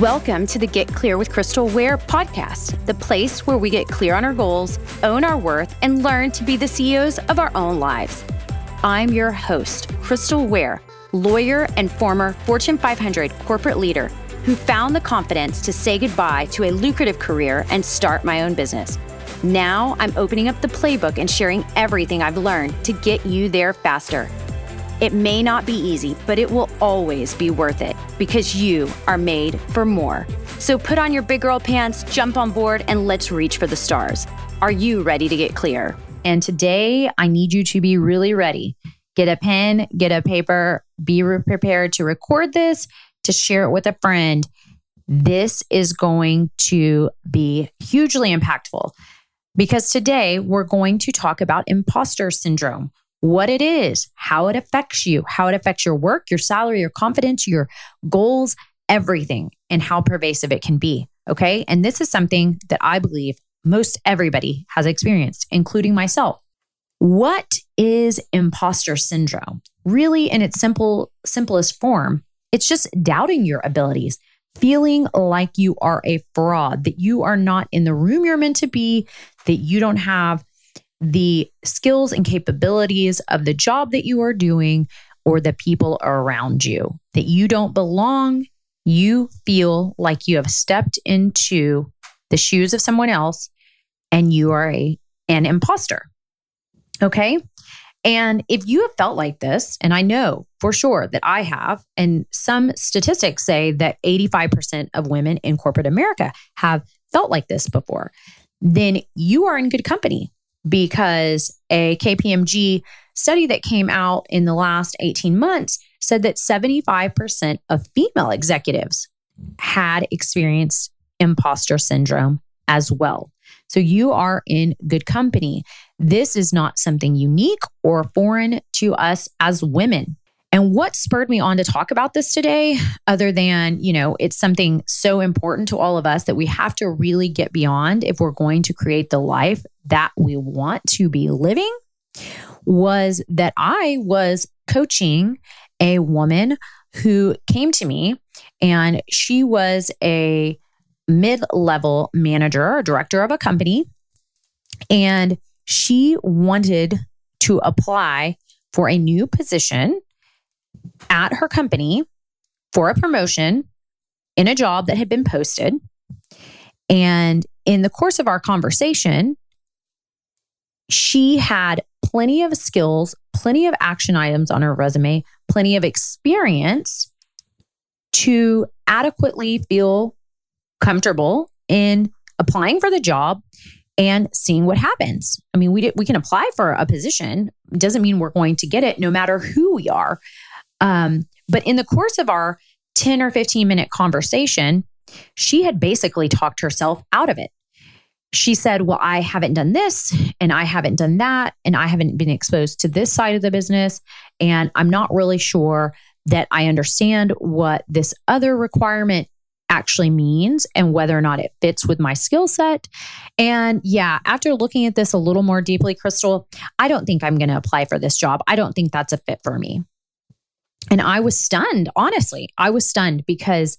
Welcome to the Get Clear with Crystal Ware podcast, the place where we get clear on our goals, own our worth, and learn to be the CEOs of our own lives. I'm your host, Crystal Ware, lawyer and former Fortune 500 corporate leader who found the confidence to say goodbye to a lucrative career and start my own business. Now I'm opening up the playbook and sharing everything I've learned to get you there faster. It may not be easy, but it will always be worth it because you are made for more. So put on your big girl pants, jump on board, and let's reach for the stars. Are you ready to get clear? And today, I need you to be really ready. Get a pen, get a paper, be prepared to record this, to share it with a friend. This is going to be hugely impactful because today we're going to talk about imposter syndrome what it is, how it affects you, how it affects your work, your salary, your confidence, your goals, everything, and how pervasive it can be. Okay. And this is something that I believe most everybody has experienced, including myself. What is imposter syndrome? Really, in its simple, simplest form, it's just doubting your abilities, feeling like you are a fraud, that you are not in the room you're meant to be, that you don't have the skills and capabilities of the job that you are doing or the people around you, that you don't belong. You feel like you have stepped into the shoes of someone else and you are a, an imposter. Okay. And if you have felt like this, and I know for sure that I have, and some statistics say that 85% of women in corporate America have felt like this before, then you are in good company because a KPMG study that came out in the last 18 months said that 75% of female executives had experienced imposter syndrome as well. So you are in good company. This is not something unique or foreign to us as women. And what spurred me on to talk about this today, other than, you know, it's something so important to all of us that we have to really get beyond if we're going to create the life that we want to be living, was that I was coaching a woman who came to me and she was a mid level manager or director of a company. And she wanted to apply for a new position at her company for a promotion in a job that had been posted. And in the course of our conversation, she had plenty of skills, plenty of action items on her resume, plenty of experience to adequately feel comfortable in applying for the job and seeing what happens. I mean, we we can apply for a position, it doesn't mean we're going to get it no matter who we are. Um, but in the course of our 10 or 15 minute conversation, she had basically talked herself out of it. She said, Well, I haven't done this and I haven't done that, and I haven't been exposed to this side of the business. And I'm not really sure that I understand what this other requirement actually means and whether or not it fits with my skill set. And yeah, after looking at this a little more deeply, Crystal, I don't think I'm going to apply for this job. I don't think that's a fit for me. And I was stunned, honestly. I was stunned because,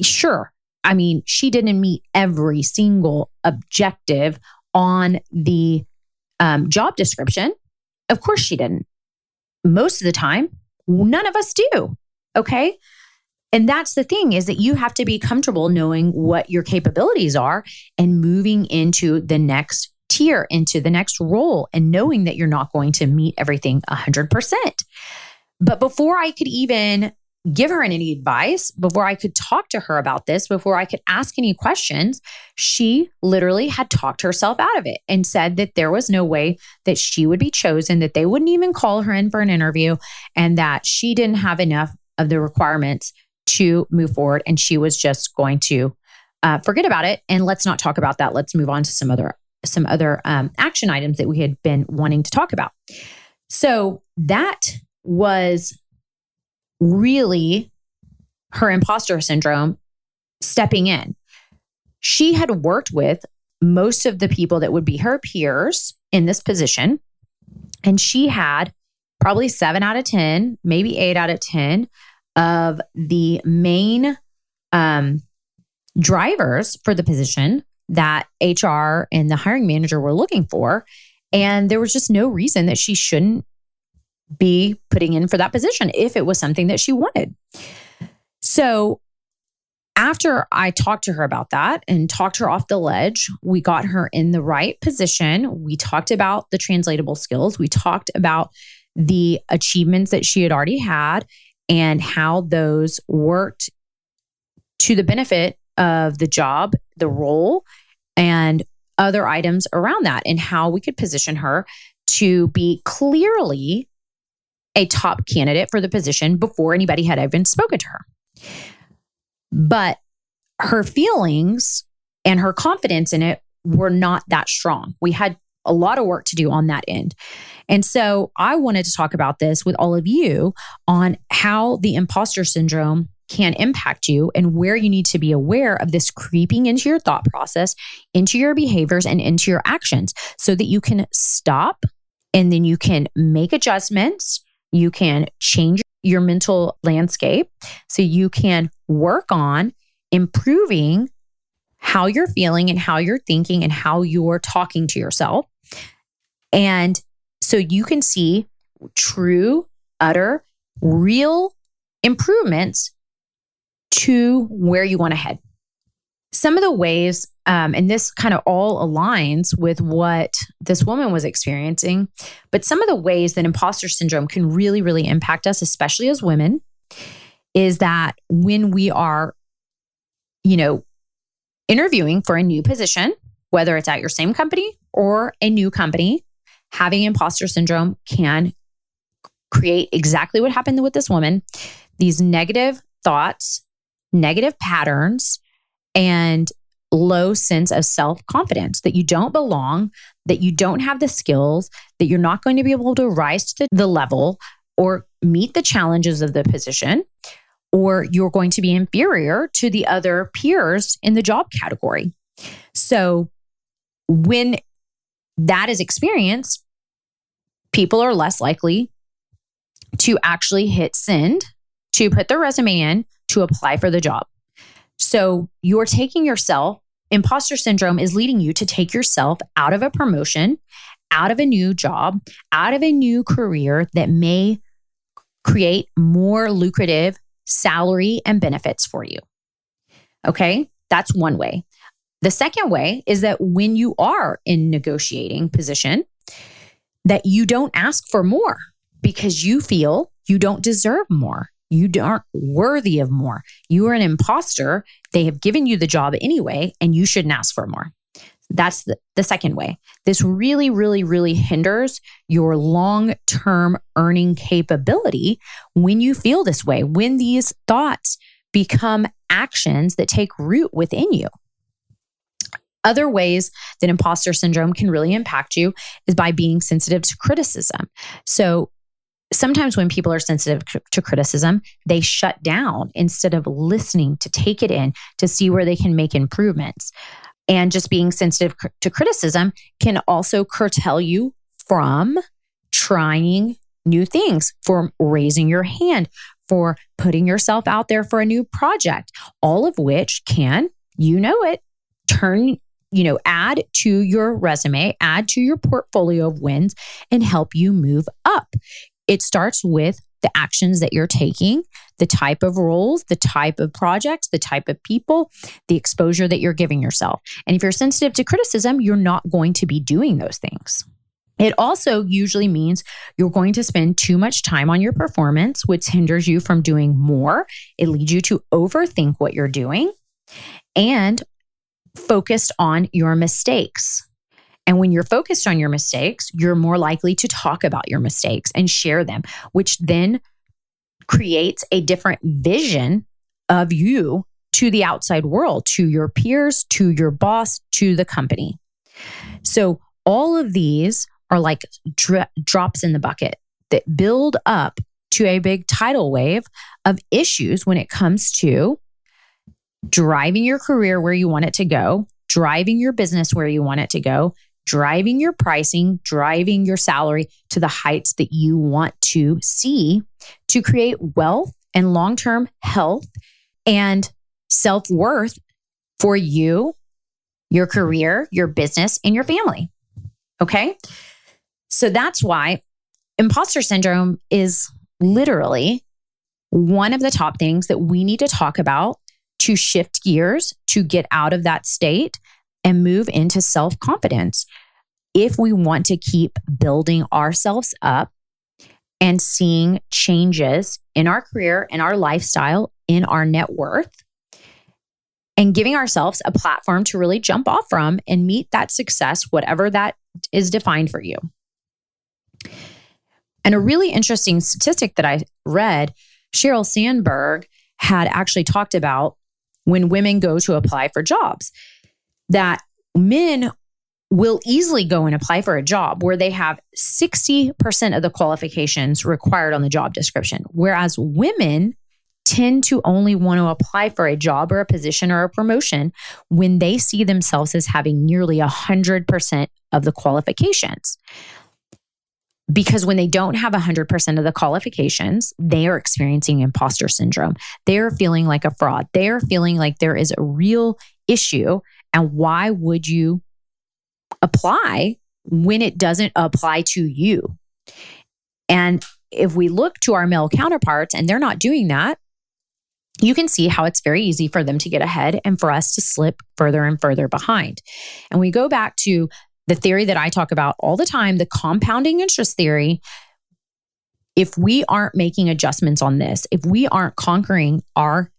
sure, I mean, she didn't meet every single objective on the um, job description. Of course, she didn't. Most of the time, none of us do. Okay. And that's the thing is that you have to be comfortable knowing what your capabilities are and moving into the next tier, into the next role, and knowing that you're not going to meet everything 100%. But before I could even give her any advice, before I could talk to her about this, before I could ask any questions, she literally had talked herself out of it and said that there was no way that she would be chosen, that they wouldn't even call her in for an interview, and that she didn't have enough of the requirements to move forward. And she was just going to uh, forget about it. And let's not talk about that. Let's move on to some other some other um, action items that we had been wanting to talk about. So that was really her imposter syndrome stepping in. She had worked with most of the people that would be her peers in this position. And she had probably seven out of 10, maybe eight out of 10 of the main um, drivers for the position that HR and the hiring manager were looking for. And there was just no reason that she shouldn't be putting in for that position if it was something that she wanted. So after I talked to her about that and talked her off the ledge, we got her in the right position. We talked about the translatable skills. We talked about the achievements that she had already had and how those worked to the benefit of the job, the role, and other items around that, and how we could position her to be clearly a top candidate for the position before anybody had even spoken to her. But her feelings and her confidence in it were not that strong. We had a lot of work to do on that end. And so I wanted to talk about this with all of you on how the imposter syndrome can impact you and where you need to be aware of this creeping into your thought process, into your behaviors, and into your actions so that you can stop and then you can make adjustments. You can change your mental landscape so you can work on improving how you're feeling and how you're thinking and how you're talking to yourself. And so you can see true, utter, real improvements to where you want to head. Some of the ways, um, and this kind of all aligns with what this woman was experiencing, but some of the ways that imposter syndrome can really, really impact us, especially as women, is that when we are, you know, interviewing for a new position, whether it's at your same company or a new company, having imposter syndrome can create exactly what happened with this woman. These negative thoughts negative patterns and low sense of self confidence that you don't belong, that you don't have the skills, that you're not going to be able to rise to the level or meet the challenges of the position, or you're going to be inferior to the other peers in the job category. So when that is experienced, people are less likely to actually hit send, to put their resume in, to apply for the job. So you're taking yourself, imposter syndrome is leading you to take yourself out of a promotion, out of a new job, out of a new career that may create more lucrative salary and benefits for you. Okay, that's one way. The second way is that when you are in negotiating position, that you don't ask for more because you feel you don't deserve more you aren't worthy of more. You are an imposter. They have given you the job anyway, and you shouldn't ask for more. That's the, the second way. This really, really, really hinders your long term earning capability when you feel this way, when these thoughts become actions that take root within you. Other ways that imposter syndrome can really impact you is by being sensitive to criticism. So, sometimes when people are sensitive to criticism, they shut down instead of listening to take it in to see where they can make improvements. And just being sensitive to criticism can also curtail you from trying new things, for raising your hand, for putting yourself out there for a new project, all of which can, you know it, turn you know, add to your resume, add to your portfolio of wins and help you move up. It starts with the actions that you're taking, the type of roles, the type of projects, the type of people, the exposure that you're giving yourself. And if you're sensitive to criticism, you're not going to be doing those things. It also usually means you're going to spend too much time on your performance, which hinders you from doing more. It leads you to overthink what you're doing and focused on your mistakes. And when you're focused on your mistakes, you're more likely to talk about your mistakes and share them, which then creates a different vision of you to the outside world, to your peers, to your boss, to the company. So, all of these are like dro- drops in the bucket that build up to a big tidal wave of issues when it comes to driving your career where you want it to go, driving your business where you want it to go, driving your pricing, driving your salary to the heights that you want to see to create wealth and long term health and self worth for you, your career, your business, and your family. Okay. So that's why imposter syndrome is literally one of the top things that we need to talk about to shift gears, to get out of that state and move into self confidence. If we want to keep building ourselves up and seeing changes in our career, in our lifestyle, in our net worth, and giving ourselves a platform to really jump off from and meet that success, whatever that is defined for you. And a really interesting statistic that I read Sheryl Sandberg had actually talked about when women go to apply for jobs that men will easily go and apply for a job where they have 60% of the qualifications required on the job description, whereas women tend to only want to apply for a job or a position or a promotion when they see themselves as having nearly 100% of the qualifications. Because when they don't have 100% of the qualifications, they are experiencing imposter syndrome. They're feeling like a fraud. They're feeling like there is a real issue. And why would you apply when it doesn't apply to you? And if we look to our male counterparts and they're not doing that, you can see how it's very easy for them to get ahead and for us to slip further and further behind. And we go back to the theory that I talk about all the time, the compounding interest theory. If we aren't making adjustments on this, if we aren't conquering our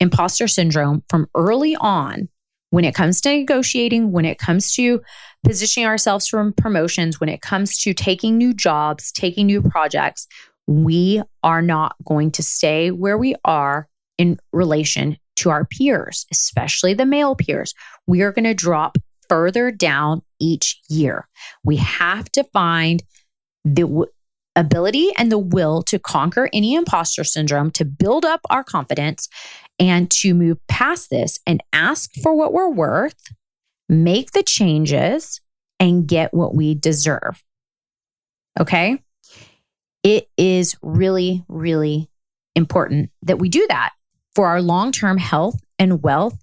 imposter syndrome from early on, when it comes to negotiating, when it comes to positioning ourselves for promotions, when it comes to taking new jobs, taking new projects, we are not going to stay where we are in relation to our peers, especially the male peers. We are going to drop further down each year. We have to find the ability and the will to conquer any imposter syndrome, to build up our confidence, and to move past this and ask for what we're worth, make the changes, and get what we deserve. Okay. It is really, really important that we do that for our long term health and wealth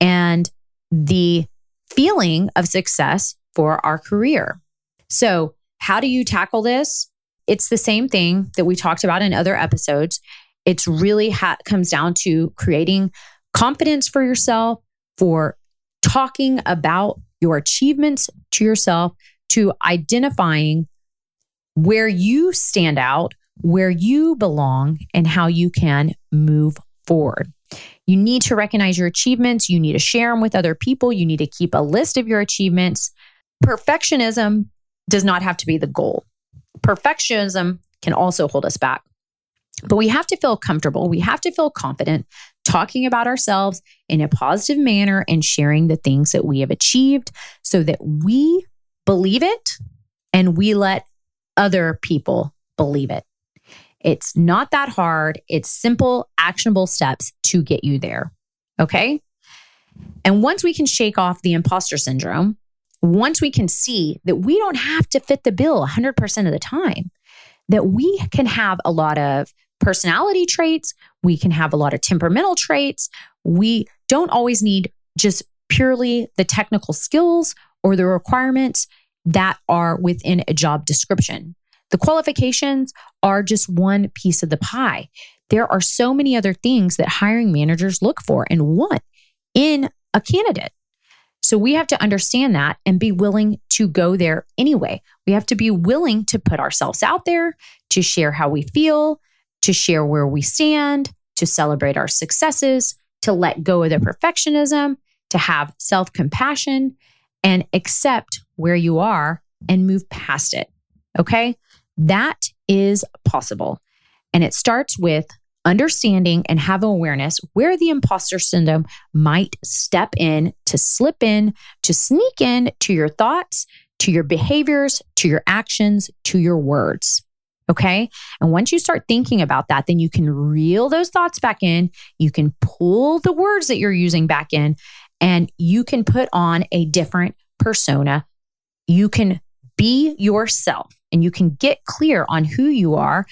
and the feeling of success for our career. So, how do you tackle this? It's the same thing that we talked about in other episodes. It's really ha- comes down to creating confidence for yourself, for talking about your achievements to yourself, to identifying where you stand out, where you belong, and how you can move forward. You need to recognize your achievements. You need to share them with other people. You need to keep a list of your achievements. Perfectionism does not have to be the goal. Perfectionism um, can also hold us back. But we have to feel comfortable. We have to feel confident talking about ourselves in a positive manner and sharing the things that we have achieved so that we believe it and we let other people believe it. It's not that hard. It's simple, actionable steps to get you there. Okay. And once we can shake off the imposter syndrome, once we can see that we don't have to fit the bill 100% of the time, that we can have a lot of personality traits, we can have a lot of temperamental traits. We don't always need just purely the technical skills or the requirements that are within a job description. The qualifications are just one piece of the pie. There are so many other things that hiring managers look for and want in a candidate. So we have to understand that and be willing to go there anyway. We have to be willing to put ourselves out there, to share how we feel, to share where we stand, to celebrate our successes, to let go of the perfectionism, to have self compassion and accept where you are and move past it. Okay. That is possible. And it starts with understanding and have awareness where the imposter syndrome might step in to slip in, to sneak in to your thoughts, to your behaviors, to your actions, to your words. Okay. And once you start thinking about that, then you can reel those thoughts back in. You can pull the words that you're using back in, and you can put on a different persona. You can be yourself and you can get clear on who you are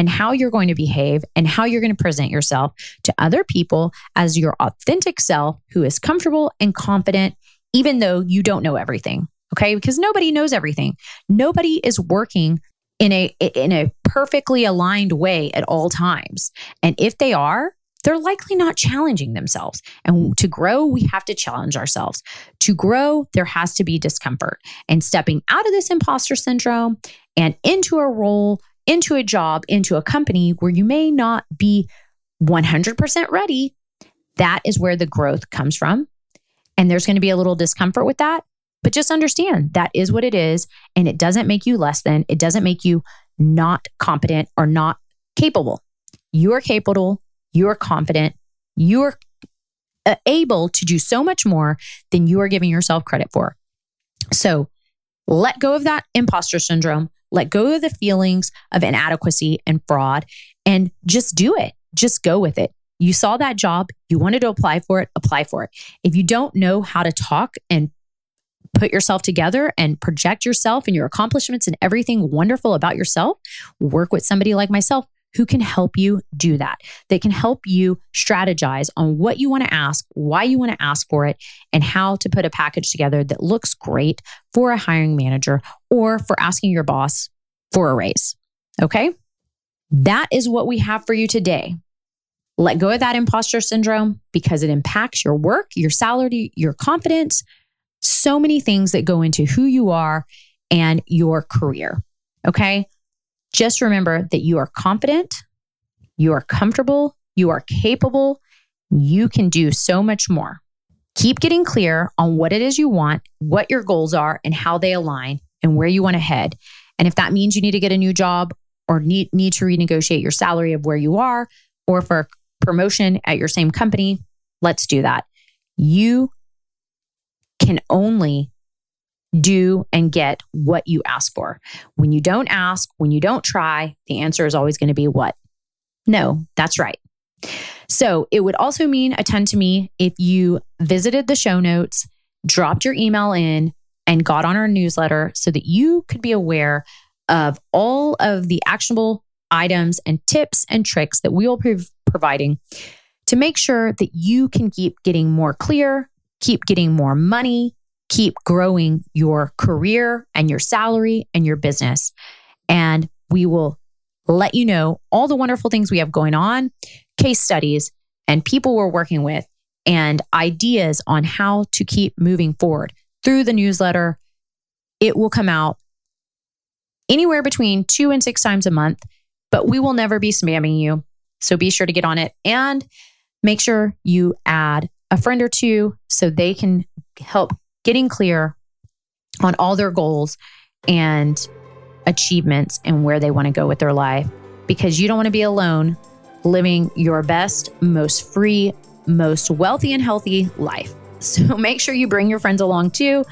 and how you're going to behave and how you're going to present yourself to other people as your authentic self who is comfortable and confident, even though you don't know everything. Okay. Because nobody knows everything. Nobody is working in a in a perfectly aligned way at all times. And if they are, they're likely not challenging themselves. And to grow, we have to challenge ourselves. To grow, there has to be discomfort. And stepping out of this imposter syndrome and into a role, into a job, into a company where you may not be 100% ready, that is where the growth comes from. And there's going to be a little discomfort with that. But just understand that is what it is. And it doesn't make you less than, it doesn't make you not competent or not capable. You are capable, you're confident, you're uh, able to do so much more than you are giving yourself credit for. So let go of that imposter syndrome, let go of the feelings of inadequacy and fraud, and just do it. Just go with it. You saw that job, you wanted to apply for it, apply for it. If you don't know how to talk and put yourself together and project yourself and your accomplishments and everything wonderful about yourself, work with somebody like myself who can help you do that. They can help you strategize on what you want to ask, why you want to ask for it, and how to put a package together that looks great for a hiring manager or for asking your boss for a raise. Okay? That is what we have for you today. Let go of that imposter syndrome because it impacts your work, your salary, your confidence, so many things that go into who you are and your career. Okay. Just remember that you are confident, you are comfortable, you are capable, you can do so much more. Keep getting clear on what it is you want, what your goals are, and how they align, and where you want to head. And if that means you need to get a new job or need, need to renegotiate your salary of where you are, or for promotion at your same company, let's do that. You can only do and get what you ask for. When you don't ask, when you don't try, the answer is always going to be what? No, that's right. So it would also mean attend to me if you visited the show notes, dropped your email in, and got on our newsletter so that you could be aware of all of the actionable items and tips and tricks that we will be providing to make sure that you can keep getting more clear, keep getting more money, keep growing your career and your salary and your business. And we will let you know all the wonderful things we have going on, case studies, and people we're working with, and ideas on how to keep moving forward through the newsletter. It will come out anywhere between two and six times a month, but we will never be spamming you. So be sure to get on it and make sure you add a friend or two so they can help getting clear on all their goals and achievements and where they want to go with their life because you don't want to be alone living your best, most free, most wealthy and healthy life. So make sure you bring your friends along too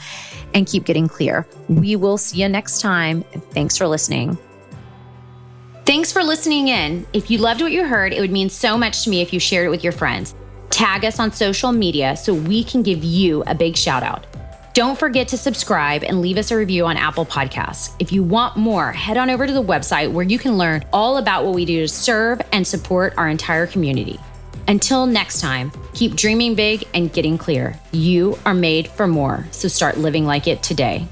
and keep getting clear. We will see you next time. Thanks for listening. Thanks for listening in. If you loved what you heard, it would mean so much to me if you shared it with your friends. Tag us on social media so we can give you a big shout out. Don't forget to subscribe and leave us a review on Apple Podcasts. If you want more, head on over to the website where you can learn all about what we do to serve and support our entire community. Until next time, keep dreaming big and getting clear. You are made for more, so start living like it today.